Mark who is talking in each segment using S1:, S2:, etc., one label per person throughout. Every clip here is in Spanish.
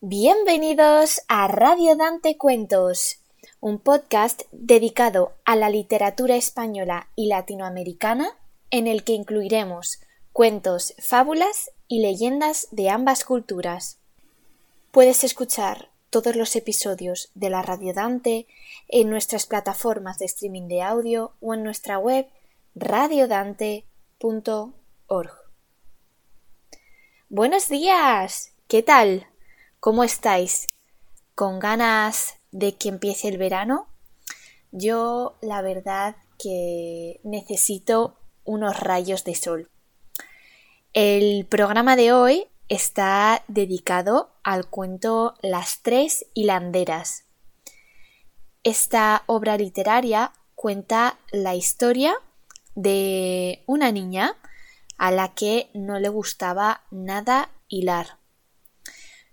S1: Bienvenidos a Radio Dante Cuentos, un podcast dedicado a la literatura española y latinoamericana en el que incluiremos cuentos, fábulas y leyendas de ambas culturas. Puedes escuchar todos los episodios de la Radio Dante en nuestras plataformas de streaming de audio o en nuestra web radiodante.org. Buenos días. ¿Qué tal? ¿Cómo estáis? ¿Con ganas de que empiece el verano? Yo la verdad que necesito unos rayos de sol. El programa de hoy está dedicado al cuento Las tres hilanderas. Esta obra literaria cuenta la historia de una niña a la que no le gustaba nada hilar.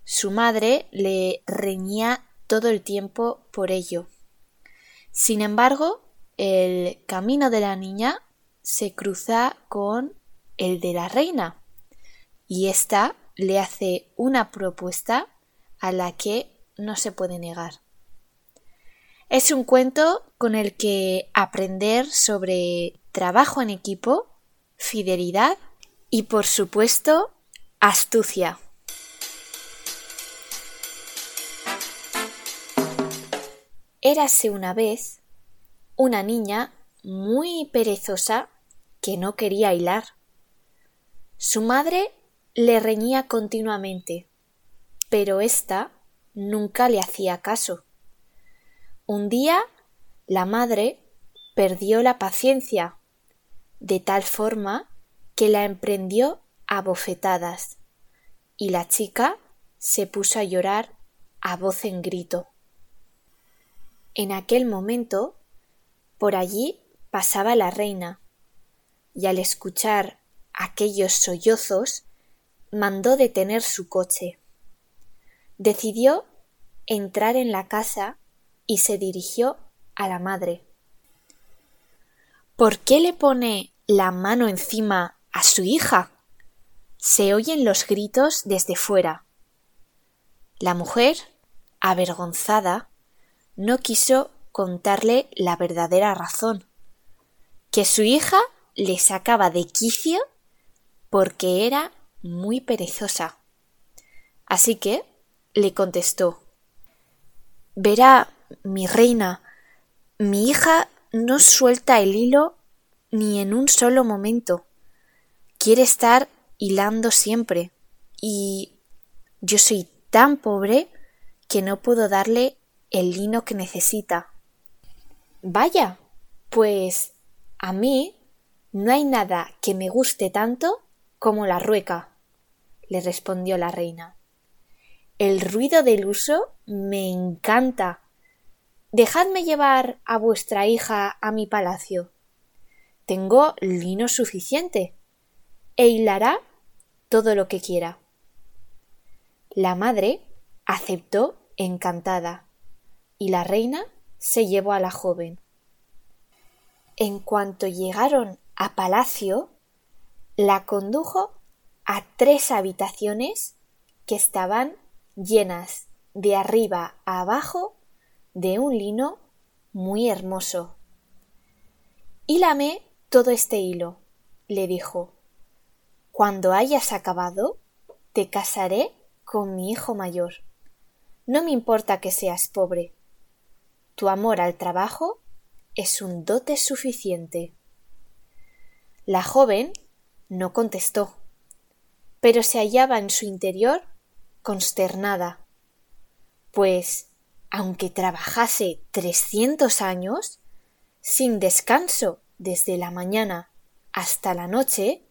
S1: Su madre le reñía todo el tiempo por ello. Sin embargo, el camino de la niña se cruza con el de la reina, y ésta le hace una propuesta a la que no se puede negar. Es un cuento con el que aprender sobre trabajo en equipo, fidelidad y, por supuesto, astucia. Érase una vez una niña muy perezosa que no quería hilar. Su madre le reñía continuamente, pero ésta nunca le hacía caso. Un día la madre perdió la paciencia, de tal forma que la emprendió a bofetadas, y la chica se puso a llorar a voz en grito. En aquel momento, por allí pasaba la reina, y al escuchar aquellos sollozos, mandó detener su coche. Decidió entrar en la casa y se dirigió a la madre. ¿Por qué le pone la mano encima a su hija? Se oyen los gritos desde fuera. La mujer, avergonzada, no quiso contarle la verdadera razón, que su hija le sacaba de quicio porque era muy perezosa. Así que le contestó Verá, mi reina, mi hija no suelta el hilo ni en un solo momento. Quiere estar hilando siempre. Y yo soy tan pobre que no puedo darle el lino que necesita. Vaya, pues a mí no hay nada que me guste tanto como la rueca, le respondió la reina. El ruido del uso me encanta. Dejadme llevar a vuestra hija a mi palacio. Tengo lino suficiente e hilará todo lo que quiera. La madre aceptó encantada y la reina se llevó a la joven. En cuanto llegaron a palacio, la condujo a tres habitaciones que estaban llenas de arriba a abajo de un lino muy hermoso. Hílame todo este hilo, le dijo. Cuando hayas acabado, te casaré con mi hijo mayor. No me importa que seas pobre, tu amor al trabajo es un dote suficiente. La joven no contestó, pero se hallaba en su interior consternada, pues, aunque trabajase trescientos años, sin descanso desde la mañana hasta la noche,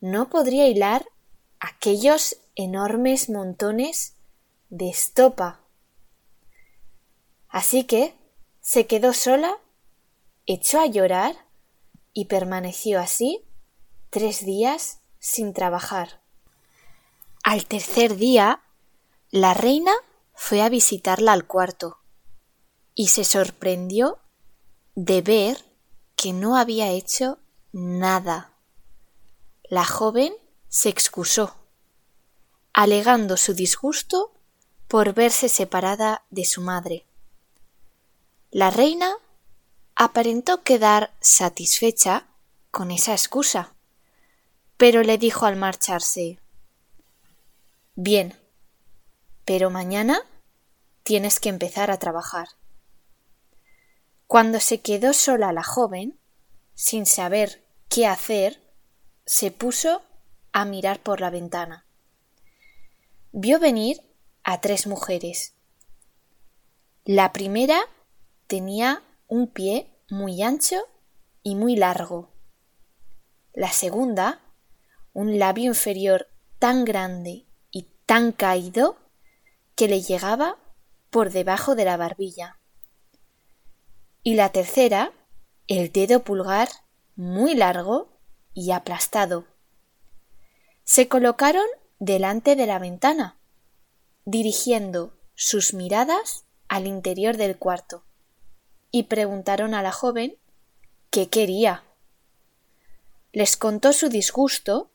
S1: no podría hilar aquellos enormes montones de estopa Así que se quedó sola, echó a llorar y permaneció así tres días sin trabajar. Al tercer día, la reina fue a visitarla al cuarto y se sorprendió de ver que no había hecho nada. La joven se excusó, alegando su disgusto por verse separada de su madre. La reina aparentó quedar satisfecha con esa excusa, pero le dijo al marcharse Bien, pero mañana tienes que empezar a trabajar. Cuando se quedó sola la joven, sin saber qué hacer, se puso a mirar por la ventana. Vio venir a tres mujeres. La primera tenía un pie muy ancho y muy largo. La segunda, un labio inferior tan grande y tan caído que le llegaba por debajo de la barbilla. Y la tercera, el dedo pulgar muy largo y aplastado. Se colocaron delante de la ventana, dirigiendo sus miradas al interior del cuarto, y preguntaron a la joven qué quería. Les contó su disgusto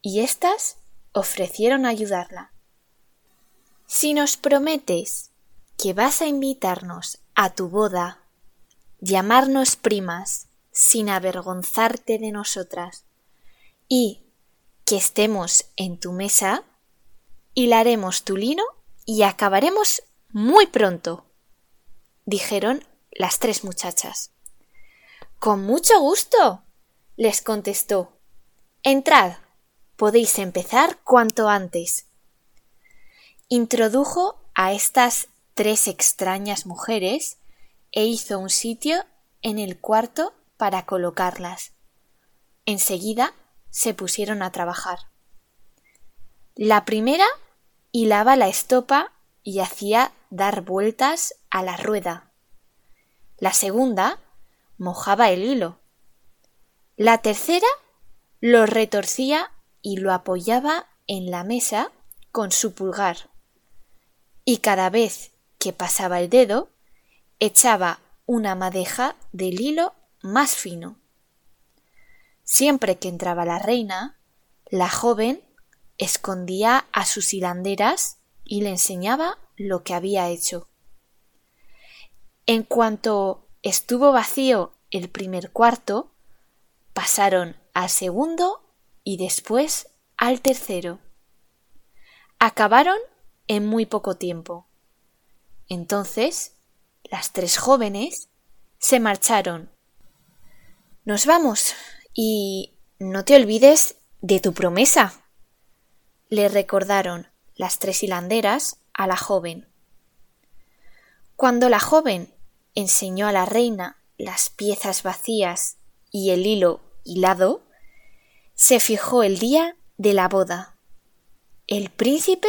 S1: y éstas ofrecieron ayudarla. Si nos prometes que vas a invitarnos a tu boda, llamarnos primas sin avergonzarte de nosotras y que estemos en tu mesa, hilaremos tu lino y acabaremos muy pronto, dijeron las tres muchachas. Con mucho gusto, les contestó. Entrad, podéis empezar cuanto antes. Introdujo a estas tres extrañas mujeres e hizo un sitio en el cuarto para colocarlas. Enseguida se pusieron a trabajar. La primera hilaba la estopa y hacía dar vueltas a la rueda. La segunda mojaba el hilo. La tercera lo retorcía y lo apoyaba en la mesa con su pulgar. Y cada vez que pasaba el dedo, echaba una madeja del hilo más fino. Siempre que entraba la reina, la joven escondía a sus hilanderas y le enseñaba lo que había hecho. En cuanto estuvo vacío el primer cuarto, pasaron al segundo y después al tercero. Acabaron en muy poco tiempo. Entonces, las tres jóvenes se marcharon. Nos vamos y no te olvides de tu promesa. Le recordaron las tres hilanderas a la joven. Cuando la joven enseñó a la reina las piezas vacías y el hilo hilado, se fijó el día de la boda. El príncipe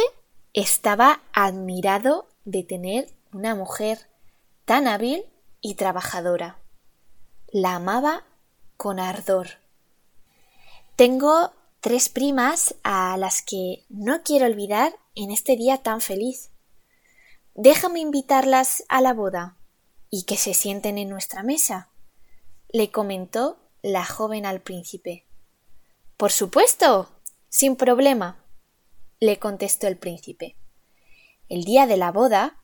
S1: estaba admirado de tener una mujer tan hábil y trabajadora. La amaba con ardor. Tengo tres primas a las que no quiero olvidar en este día tan feliz. Déjame invitarlas a la boda y que se sienten en nuestra mesa, le comentó la joven al príncipe. Por supuesto. sin problema. le contestó el príncipe. El día de la boda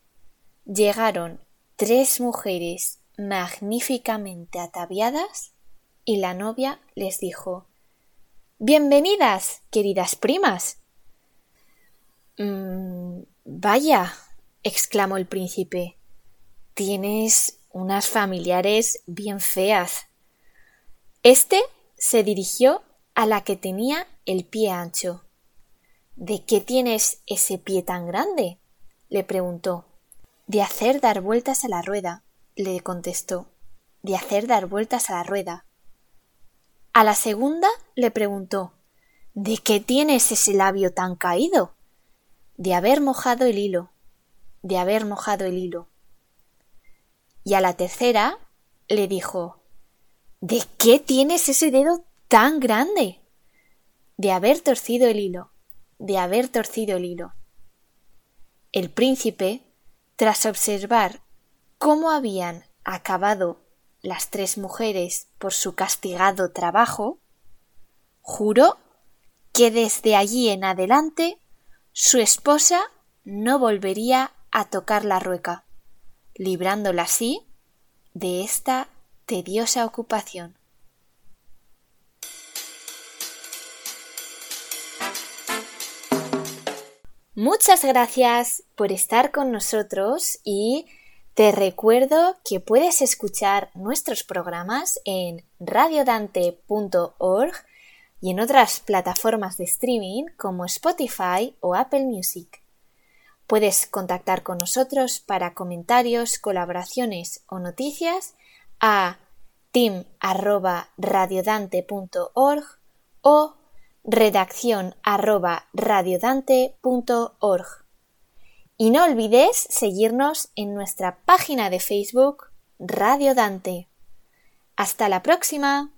S1: llegaron tres mujeres magníficamente ataviadas y la novia les dijo Bienvenidas, queridas primas. Mm, vaya, exclamó el príncipe, tienes unas familiares bien feas. Este se dirigió a la que tenía el pie ancho. ¿De qué tienes ese pie tan grande? le preguntó. De hacer dar vueltas a la rueda, le contestó. De hacer dar vueltas a la rueda. A la segunda le preguntó ¿De qué tienes ese labio tan caído? De haber mojado el hilo. De haber mojado el hilo. Y a la tercera le dijo ¿De qué tienes ese dedo tan grande? De haber torcido el hilo. De haber torcido el hilo. El príncipe, tras observar cómo habían acabado las tres mujeres por su castigado trabajo, juró que desde allí en adelante su esposa no volvería a tocar la rueca, librándola así de esta tediosa ocupación. Muchas gracias por estar con nosotros y te recuerdo que puedes escuchar nuestros programas en radiodante.org y en otras plataformas de streaming como Spotify o Apple Music. Puedes contactar con nosotros para comentarios, colaboraciones o noticias a team.radiodante.org o redacción Y no olvides seguirnos en nuestra página de Facebook Radio Dante. Hasta la próxima.